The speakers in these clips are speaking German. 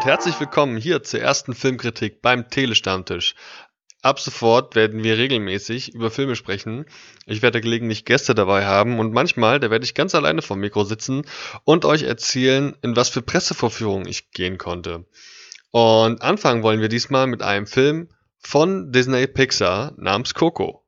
Und herzlich willkommen hier zur ersten Filmkritik beim Telestammtisch. Ab sofort werden wir regelmäßig über Filme sprechen. Ich werde gelegentlich Gäste dabei haben und manchmal, da werde ich ganz alleine vom Mikro sitzen und euch erzählen, in was für Pressevorführungen ich gehen konnte. Und anfangen wollen wir diesmal mit einem Film von Disney Pixar namens Coco.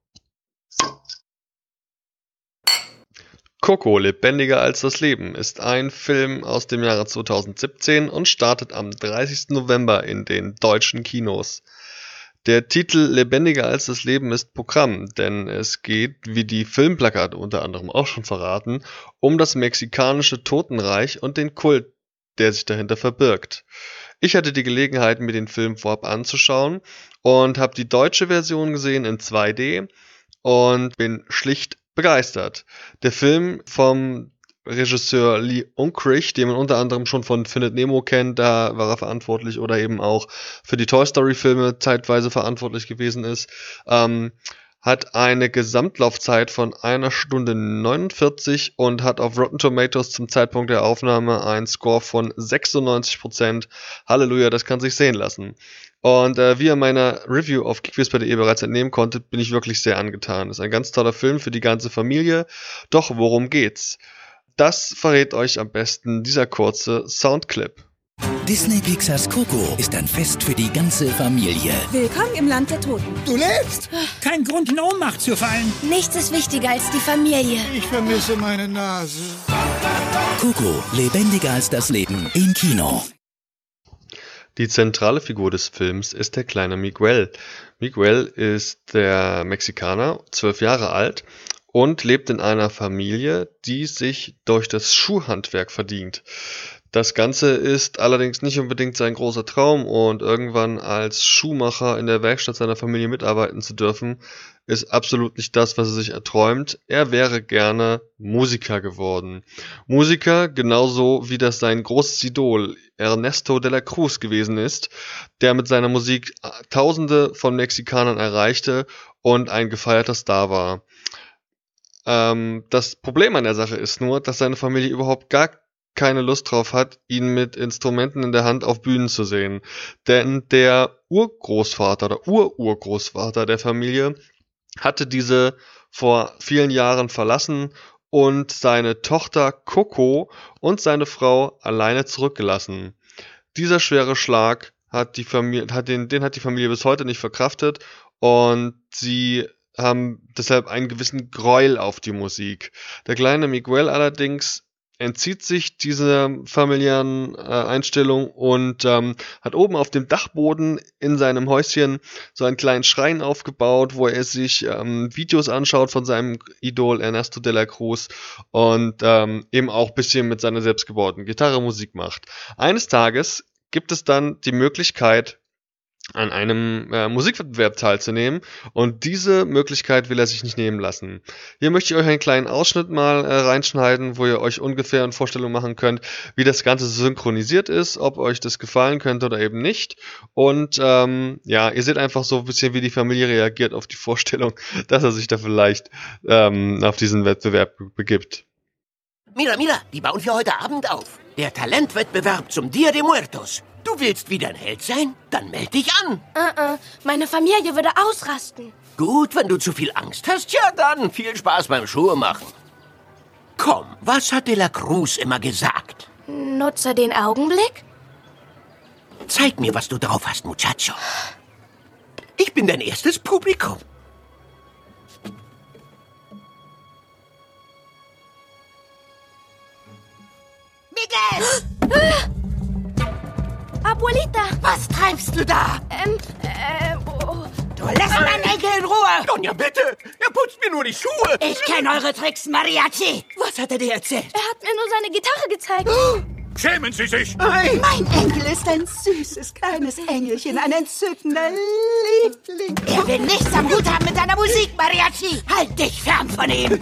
Coco, lebendiger als das Leben, ist ein Film aus dem Jahre 2017 und startet am 30. November in den deutschen Kinos. Der Titel Lebendiger als das Leben ist Programm, denn es geht, wie die Filmplakate unter anderem auch schon verraten, um das mexikanische Totenreich und den Kult, der sich dahinter verbirgt. Ich hatte die Gelegenheit, mir den Film vorab anzuschauen und habe die deutsche Version gesehen in 2D und bin schlicht begeistert. Der Film vom Regisseur Lee Unkrich, den man unter anderem schon von Findet Nemo kennt, da war er verantwortlich oder eben auch für die Toy Story Filme zeitweise verantwortlich gewesen ist, ähm, hat eine Gesamtlaufzeit von einer Stunde 49 und hat auf Rotten Tomatoes zum Zeitpunkt der Aufnahme einen Score von 96%. Halleluja, das kann sich sehen lassen. Und äh, wie ihr meiner Review auf geekwhisper.de bereits entnehmen konntet, bin ich wirklich sehr angetan. Ist ein ganz toller Film für die ganze Familie. Doch worum geht's? Das verrät euch am besten dieser kurze Soundclip. Disney Pixars Coco ist ein Fest für die ganze Familie. Willkommen im Land der Toten. Du lebst! Kein Grund, in Ohnmacht zu fallen. Nichts ist wichtiger als die Familie. Ich vermisse meine Nase. Coco, lebendiger als das Leben, im Kino. Die zentrale Figur des Films ist der kleine Miguel. Miguel ist der Mexikaner, zwölf Jahre alt und lebt in einer Familie, die sich durch das Schuhhandwerk verdient. Das Ganze ist allerdings nicht unbedingt sein großer Traum und irgendwann als Schuhmacher in der Werkstatt seiner Familie mitarbeiten zu dürfen, ist absolut nicht das, was er sich erträumt. Er wäre gerne Musiker geworden. Musiker genauso wie das sein großes Idol Ernesto de la Cruz gewesen ist, der mit seiner Musik Tausende von Mexikanern erreichte und ein gefeierter Star war. Ähm, das Problem an der Sache ist nur, dass seine Familie überhaupt gar keine Lust drauf hat, ihn mit Instrumenten in der Hand auf Bühnen zu sehen. Denn der Urgroßvater oder Ururgroßvater der Familie hatte diese vor vielen Jahren verlassen und seine Tochter Coco und seine Frau alleine zurückgelassen. Dieser schwere Schlag hat die Familie, hat den, den hat die Familie bis heute nicht verkraftet und sie haben deshalb einen gewissen Gräuel auf die Musik. Der kleine Miguel allerdings entzieht sich dieser familiären äh, Einstellung und ähm, hat oben auf dem Dachboden in seinem Häuschen so einen kleinen Schrein aufgebaut, wo er sich ähm, Videos anschaut von seinem Idol Ernesto de la Cruz und ähm, eben auch bisschen mit seiner selbstgebauten Gitarre Musik macht. Eines Tages gibt es dann die Möglichkeit, an einem äh, Musikwettbewerb teilzunehmen und diese Möglichkeit will er sich nicht nehmen lassen. Hier möchte ich euch einen kleinen Ausschnitt mal äh, reinschneiden, wo ihr euch ungefähr eine Vorstellung machen könnt, wie das Ganze synchronisiert ist, ob euch das gefallen könnte oder eben nicht. Und ähm, ja, ihr seht einfach so ein bisschen, wie die Familie reagiert auf die Vorstellung, dass er sich da vielleicht ähm, auf diesen Wettbewerb begibt. Mira, mira, die bauen für heute Abend auf. Der Talentwettbewerb zum Dia de Muertos. Du willst wieder ein Held sein? Dann meld dich an. Uh -uh. Meine Familie würde ausrasten. Gut, wenn du zu viel Angst hast, ja dann. Viel Spaß beim Schuhe machen. Komm, was hat De La Cruz immer gesagt? Nutze den Augenblick? Zeig mir, was du drauf hast, Muchacho. Ich bin dein erstes Publikum. Was treibst du da? Ähm, äh, oh. Du lässt meinen Enkel in Ruhe! Donja, bitte! Er putzt mir nur die Schuhe! Ich kenne eure Tricks, Mariachi! Was hat er dir erzählt? Er hat mir nur seine Gitarre gezeigt. Schämen Sie sich! Nein! Mein Enkel ist ein süßes kleines Engelchen, ein entzückender Liebling. Er will nichts am Hut haben mit deiner Musik, Mariachi! Halt dich fern von ihm!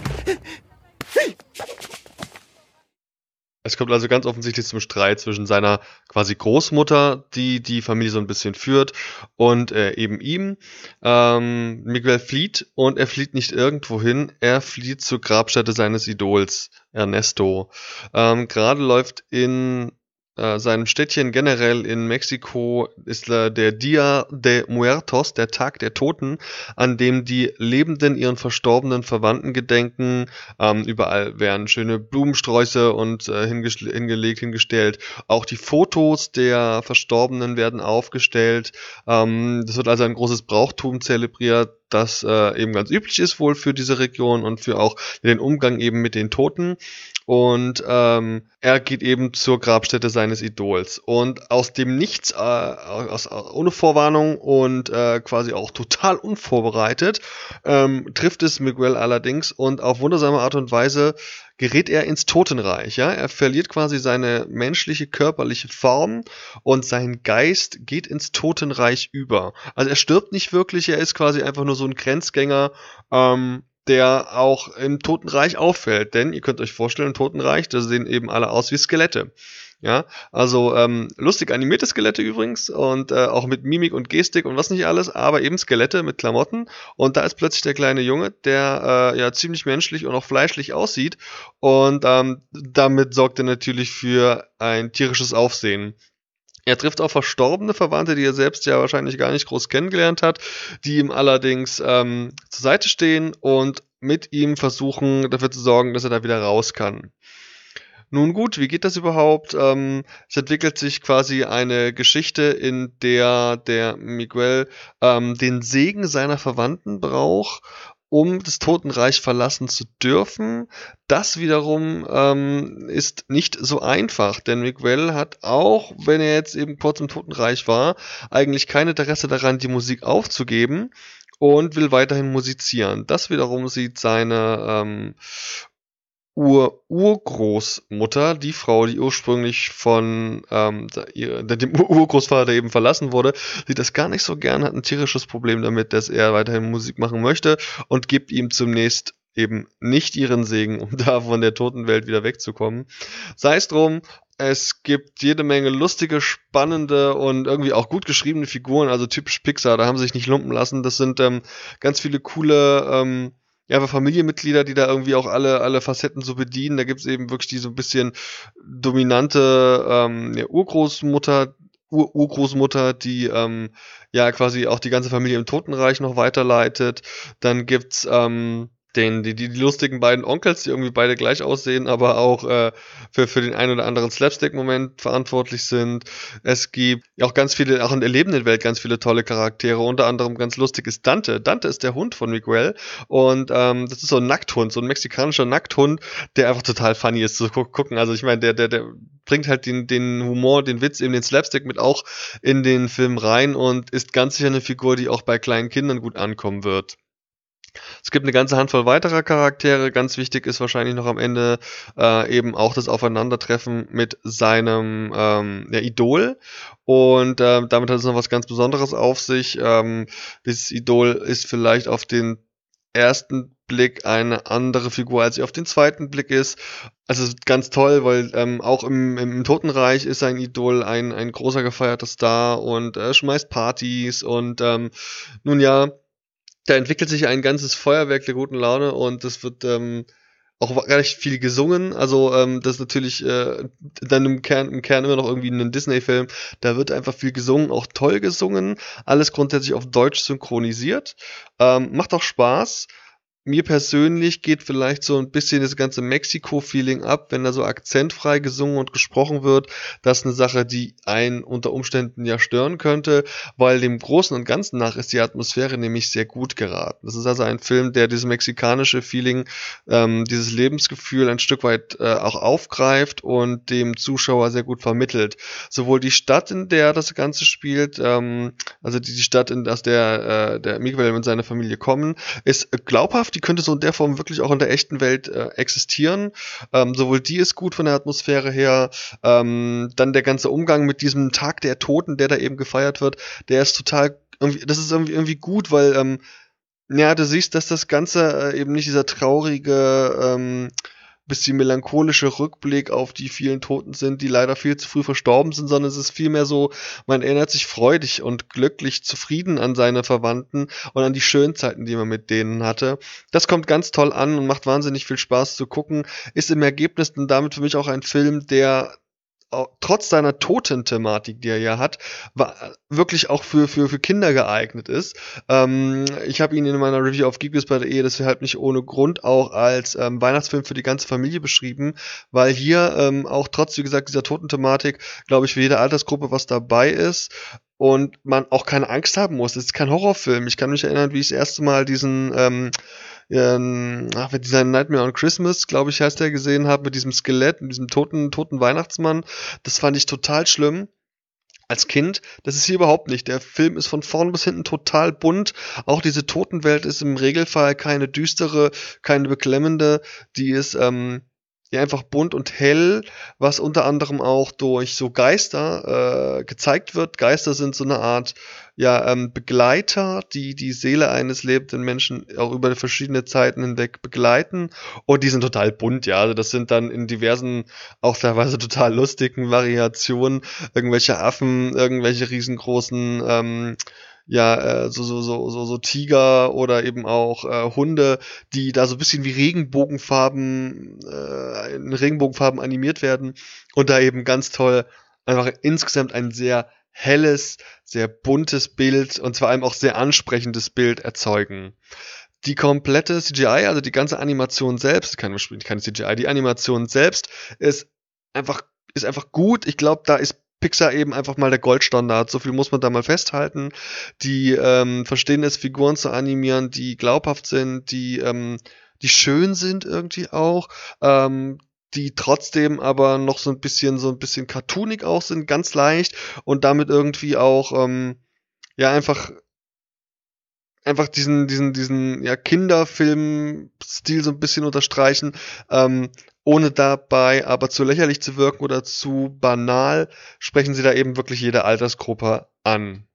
Es kommt also ganz offensichtlich zum Streit zwischen seiner quasi Großmutter, die die Familie so ein bisschen führt, und äh, eben ihm. Ähm, Miguel flieht und er flieht nicht irgendwo hin, er flieht zur Grabstätte seines Idols, Ernesto. Ähm, Gerade läuft in äh, seinem Städtchen generell in Mexiko ist äh, der Dia de Muertos, der Tag der Toten, an dem die Lebenden ihren verstorbenen Verwandten gedenken. Ähm, überall werden schöne Blumensträuße und äh, hingelegt, hingestellt. Auch die Fotos der Verstorbenen werden aufgestellt. Ähm, das wird also ein großes Brauchtum zelebriert das äh, eben ganz üblich ist wohl für diese Region und für auch den Umgang eben mit den Toten. Und ähm, er geht eben zur Grabstätte seines Idols. Und aus dem Nichts, äh, aus, ohne Vorwarnung und äh, quasi auch total unvorbereitet, ähm, trifft es Miguel allerdings und auf wundersame Art und Weise gerät er ins Totenreich. Ja? Er verliert quasi seine menschliche körperliche Form und sein Geist geht ins Totenreich über. Also er stirbt nicht wirklich, er ist quasi einfach nur so ein Grenzgänger, ähm, der auch im Totenreich auffällt. Denn ihr könnt euch vorstellen, im Totenreich, da sehen eben alle aus wie Skelette. Ja, also ähm, lustig animierte Skelette übrigens und äh, auch mit Mimik und Gestik und was nicht alles, aber eben Skelette mit Klamotten. Und da ist plötzlich der kleine Junge, der äh, ja ziemlich menschlich und auch fleischlich aussieht. Und ähm, damit sorgt er natürlich für ein tierisches Aufsehen. Er trifft auch verstorbene Verwandte, die er selbst ja wahrscheinlich gar nicht groß kennengelernt hat, die ihm allerdings ähm, zur Seite stehen und mit ihm versuchen, dafür zu sorgen, dass er da wieder raus kann. Nun gut, wie geht das überhaupt? Ähm, es entwickelt sich quasi eine Geschichte, in der der Miguel ähm, den Segen seiner Verwandten braucht, um das Totenreich verlassen zu dürfen. Das wiederum ähm, ist nicht so einfach, denn Miguel hat auch, wenn er jetzt eben kurz im Totenreich war, eigentlich kein Interesse daran, die Musik aufzugeben und will weiterhin musizieren. Das wiederum sieht seine ähm, Ur-Urgroßmutter, die Frau, die ursprünglich von ähm, dem Urgroßvater eben verlassen wurde, sieht das gar nicht so gern, hat ein tierisches Problem damit, dass er weiterhin Musik machen möchte und gibt ihm zunächst eben nicht ihren Segen, um da von der toten Welt wieder wegzukommen. Sei es drum, es gibt jede Menge lustige, spannende und irgendwie auch gut geschriebene Figuren, also typisch Pixar, da haben sie sich nicht lumpen lassen. Das sind ähm, ganz viele coole ähm, ja, Familienmitglieder, die da irgendwie auch alle, alle Facetten so bedienen. Da gibt's eben wirklich die so ein bisschen dominante ähm, ja, Urgroßmutter, Ur Urgroßmutter, die ähm, ja quasi auch die ganze Familie im Totenreich noch weiterleitet. Dann gibt's ähm, den, die, die, die lustigen beiden Onkels, die irgendwie beide gleich aussehen, aber auch äh, für, für den einen oder anderen Slapstick-Moment verantwortlich sind. Es gibt auch ganz viele, auch in der lebenden Welt ganz viele tolle Charaktere. Unter anderem ganz lustig ist Dante. Dante ist der Hund von Miguel und ähm, das ist so ein Nackthund, so ein mexikanischer Nackthund, der einfach total funny ist zu gucken. Also ich meine, der, der, der bringt halt den, den Humor, den Witz, eben den Slapstick mit auch in den Film rein und ist ganz sicher eine Figur, die auch bei kleinen Kindern gut ankommen wird. Es gibt eine ganze Handvoll weiterer Charaktere. Ganz wichtig ist wahrscheinlich noch am Ende äh, eben auch das Aufeinandertreffen mit seinem ähm, ja, Idol. Und äh, damit hat es noch was ganz Besonderes auf sich. Ähm, dieses Idol ist vielleicht auf den ersten Blick eine andere Figur, als sie auf den zweiten Blick ist. Also ganz toll, weil ähm, auch im, im Totenreich ist sein Idol ein, ein großer gefeierter Star und äh, schmeißt Partys und ähm, nun ja, da entwickelt sich ein ganzes Feuerwerk der guten Laune und es wird ähm, auch recht viel gesungen. Also ähm, das ist natürlich äh, dann im Kern, im Kern immer noch irgendwie ein Disney-Film. Da wird einfach viel gesungen, auch toll gesungen. Alles grundsätzlich auf Deutsch synchronisiert. Ähm, macht auch Spaß mir persönlich geht vielleicht so ein bisschen das ganze Mexiko-Feeling ab, wenn da so akzentfrei gesungen und gesprochen wird. Das ist eine Sache, die einen unter Umständen ja stören könnte, weil dem Großen und Ganzen nach ist die Atmosphäre nämlich sehr gut geraten. Das ist also ein Film, der dieses mexikanische Feeling, ähm, dieses Lebensgefühl ein Stück weit äh, auch aufgreift und dem Zuschauer sehr gut vermittelt. Sowohl die Stadt, in der das Ganze spielt, ähm, also die, Stadt, in der äh, der Miguel und seine Familie kommen, ist glaubhaft die könnte so in der Form wirklich auch in der echten Welt äh, existieren. Ähm, sowohl die ist gut von der Atmosphäre her, ähm, dann der ganze Umgang mit diesem Tag der Toten, der da eben gefeiert wird, der ist total, irgendwie, das ist irgendwie, irgendwie gut, weil, ähm, ja, du siehst, dass das Ganze äh, eben nicht dieser traurige, ähm, bisschen melancholische Rückblick auf die vielen Toten sind, die leider viel zu früh verstorben sind, sondern es ist vielmehr so, man erinnert sich freudig und glücklich zufrieden an seine Verwandten und an die schönen Zeiten, die man mit denen hatte. Das kommt ganz toll an und macht wahnsinnig viel Spaß zu gucken, ist im Ergebnis dann damit für mich auch ein Film, der trotz seiner Totenthematik, die er ja hat, wirklich auch für, für, für Kinder geeignet ist. Ähm, ich habe ihn in meiner Review auf Geekbiz bei der Ehe deshalb nicht ohne Grund auch als ähm, Weihnachtsfilm für die ganze Familie beschrieben, weil hier ähm, auch trotz, wie gesagt, dieser Totenthematik, glaube ich, für jede Altersgruppe was dabei ist und man auch keine Angst haben muss. Es ist kein Horrorfilm. Ich kann mich erinnern, wie ich das erste Mal diesen ähm, ähm, ach, mit dieser Nightmare on Christmas, glaube ich, heißt der, gesehen habe, mit diesem Skelett, mit diesem toten, toten Weihnachtsmann. Das fand ich total schlimm als Kind. Das ist hier überhaupt nicht. Der Film ist von vorn bis hinten total bunt. Auch diese Totenwelt ist im Regelfall keine düstere, keine beklemmende. Die ist ähm, ja einfach bunt und hell, was unter anderem auch durch so Geister äh, gezeigt wird. Geister sind so eine Art ja ähm, Begleiter, die die Seele eines lebenden Menschen auch über verschiedene Zeiten hinweg begleiten. Und die sind total bunt, ja. Also das sind dann in diversen, auch teilweise total lustigen Variationen irgendwelche Affen, irgendwelche riesengroßen ähm, ja, äh, so, so, so, so, so Tiger oder eben auch äh, Hunde, die da so ein bisschen wie Regenbogenfarben, äh, in Regenbogenfarben animiert werden und da eben ganz toll einfach insgesamt ein sehr helles, sehr buntes Bild und zwar einem auch sehr ansprechendes Bild erzeugen. Die komplette CGI, also die ganze Animation selbst, keine, keine CGI, die Animation selbst ist einfach, ist einfach gut. Ich glaube, da ist Pixar eben einfach mal der Goldstandard. So viel muss man da mal festhalten. Die ähm, verstehen es, Figuren zu animieren, die glaubhaft sind, die, ähm, die schön sind irgendwie auch. Ähm, die trotzdem aber noch so ein bisschen so ein bisschen cartoonig auch sind, ganz leicht und damit irgendwie auch ähm, ja einfach einfach diesen diesen diesen ja Kinderfilm-Stil so ein bisschen unterstreichen. Ähm, ohne dabei aber zu lächerlich zu wirken oder zu banal, sprechen sie da eben wirklich jede Altersgruppe an.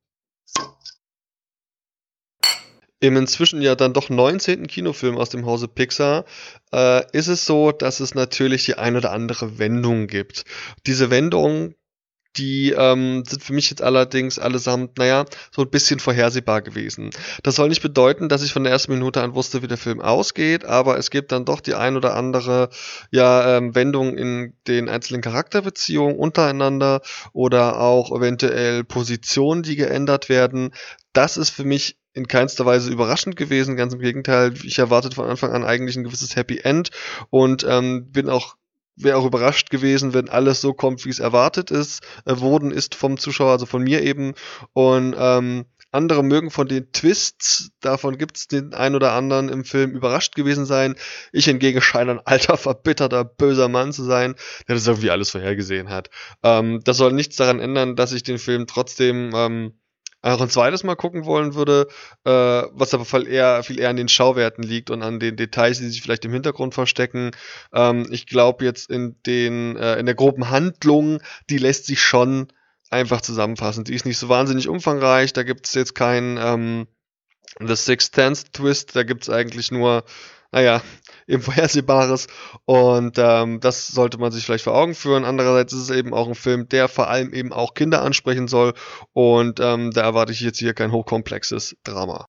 Im inzwischen ja dann doch 19. Kinofilm aus dem Hause Pixar äh, ist es so, dass es natürlich die ein oder andere Wendung gibt. Diese Wendung die ähm, sind für mich jetzt allerdings allesamt, naja, so ein bisschen vorhersehbar gewesen. Das soll nicht bedeuten, dass ich von der ersten Minute an wusste, wie der Film ausgeht, aber es gibt dann doch die ein oder andere ja, ähm, Wendung in den einzelnen Charakterbeziehungen untereinander oder auch eventuell Positionen, die geändert werden. Das ist für mich in keinster Weise überraschend gewesen, ganz im Gegenteil. Ich erwartete von Anfang an eigentlich ein gewisses Happy End und ähm, bin auch wäre auch überrascht gewesen, wenn alles so kommt, wie es erwartet ist, äh, worden ist vom Zuschauer, also von mir eben. Und ähm, andere mögen von den Twists, davon gibt es den ein oder anderen im Film überrascht gewesen sein. Ich hingegen scheine ein alter, verbitterter, böser Mann zu sein, der das irgendwie alles vorhergesehen hat. Ähm, das soll nichts daran ändern, dass ich den Film trotzdem ähm, auch ein zweites Mal gucken wollen würde, äh, was aber viel eher, viel eher an den Schauwerten liegt und an den Details, die sich vielleicht im Hintergrund verstecken. Ähm, ich glaube jetzt in den, äh, in der groben Handlung, die lässt sich schon einfach zusammenfassen. Die ist nicht so wahnsinnig umfangreich, da gibt es jetzt keinen ähm, The Sixth Sense Twist, da gibt es eigentlich nur naja, eben Vorhersehbares. Und ähm, das sollte man sich vielleicht vor Augen führen. Andererseits ist es eben auch ein Film, der vor allem eben auch Kinder ansprechen soll. Und ähm, da erwarte ich jetzt hier kein hochkomplexes Drama.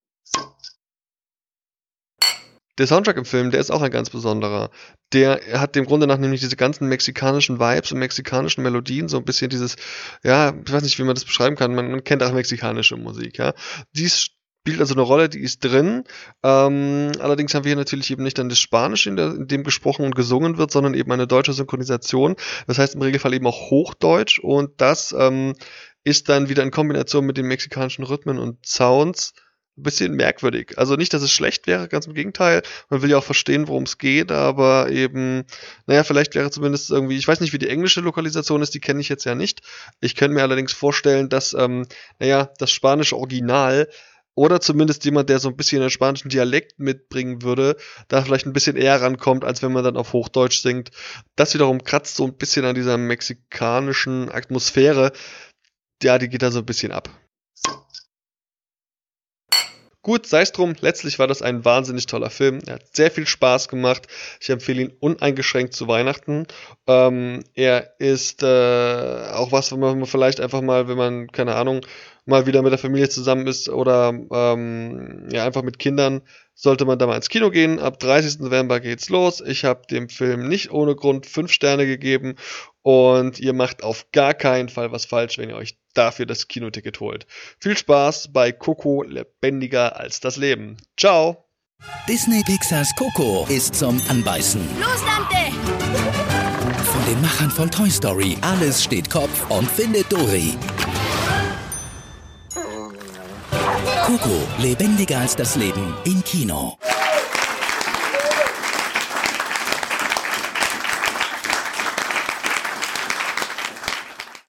Der Soundtrack im Film, der ist auch ein ganz besonderer. Der hat dem Grunde nach nämlich diese ganzen mexikanischen Vibes und mexikanischen Melodien, so ein bisschen dieses, ja, ich weiß nicht, wie man das beschreiben kann, man, man kennt auch mexikanische Musik, ja. Dies spielt also eine Rolle, die ist drin. Ähm, allerdings haben wir hier natürlich eben nicht dann das Spanisch, in, in, dem gesprochen und gesungen wird, sondern eben eine deutsche Synchronisation. Das heißt im Regelfall eben auch Hochdeutsch und das ähm, ist dann wieder in Kombination mit den mexikanischen Rhythmen und Sounds ein bisschen merkwürdig. Also nicht, dass es schlecht wäre, ganz im Gegenteil. Man will ja auch verstehen, worum es geht, aber eben, naja, vielleicht wäre zumindest irgendwie, ich weiß nicht, wie die englische Lokalisation ist, die kenne ich jetzt ja nicht. Ich könnte mir allerdings vorstellen, dass, ähm, naja, das spanische Original oder zumindest jemand, der so ein bisschen einen spanischen Dialekt mitbringen würde, da vielleicht ein bisschen eher rankommt, als wenn man dann auf Hochdeutsch singt. Das wiederum kratzt so ein bisschen an dieser mexikanischen Atmosphäre. Ja, die geht da so ein bisschen ab. Gut, sei es drum, letztlich war das ein wahnsinnig toller Film. Er hat sehr viel Spaß gemacht. Ich empfehle ihn uneingeschränkt zu Weihnachten. Ähm, er ist äh, auch was, wenn man vielleicht einfach mal, wenn man, keine Ahnung, mal wieder mit der Familie zusammen ist oder ähm, ja einfach mit Kindern, sollte man da mal ins Kino gehen. Ab 30. November geht's los. Ich habe dem Film nicht ohne Grund 5 Sterne gegeben und ihr macht auf gar keinen Fall was falsch, wenn ihr euch dafür das Kinoticket holt. Viel Spaß bei Coco lebendiger als das Leben. Ciao! Disney Pixars Coco ist zum Anbeißen. Los, Dante! Von den Machern von Toy Story. Alles steht Kopf und findet Dory. Coco, lebendiger als das Leben im Kino.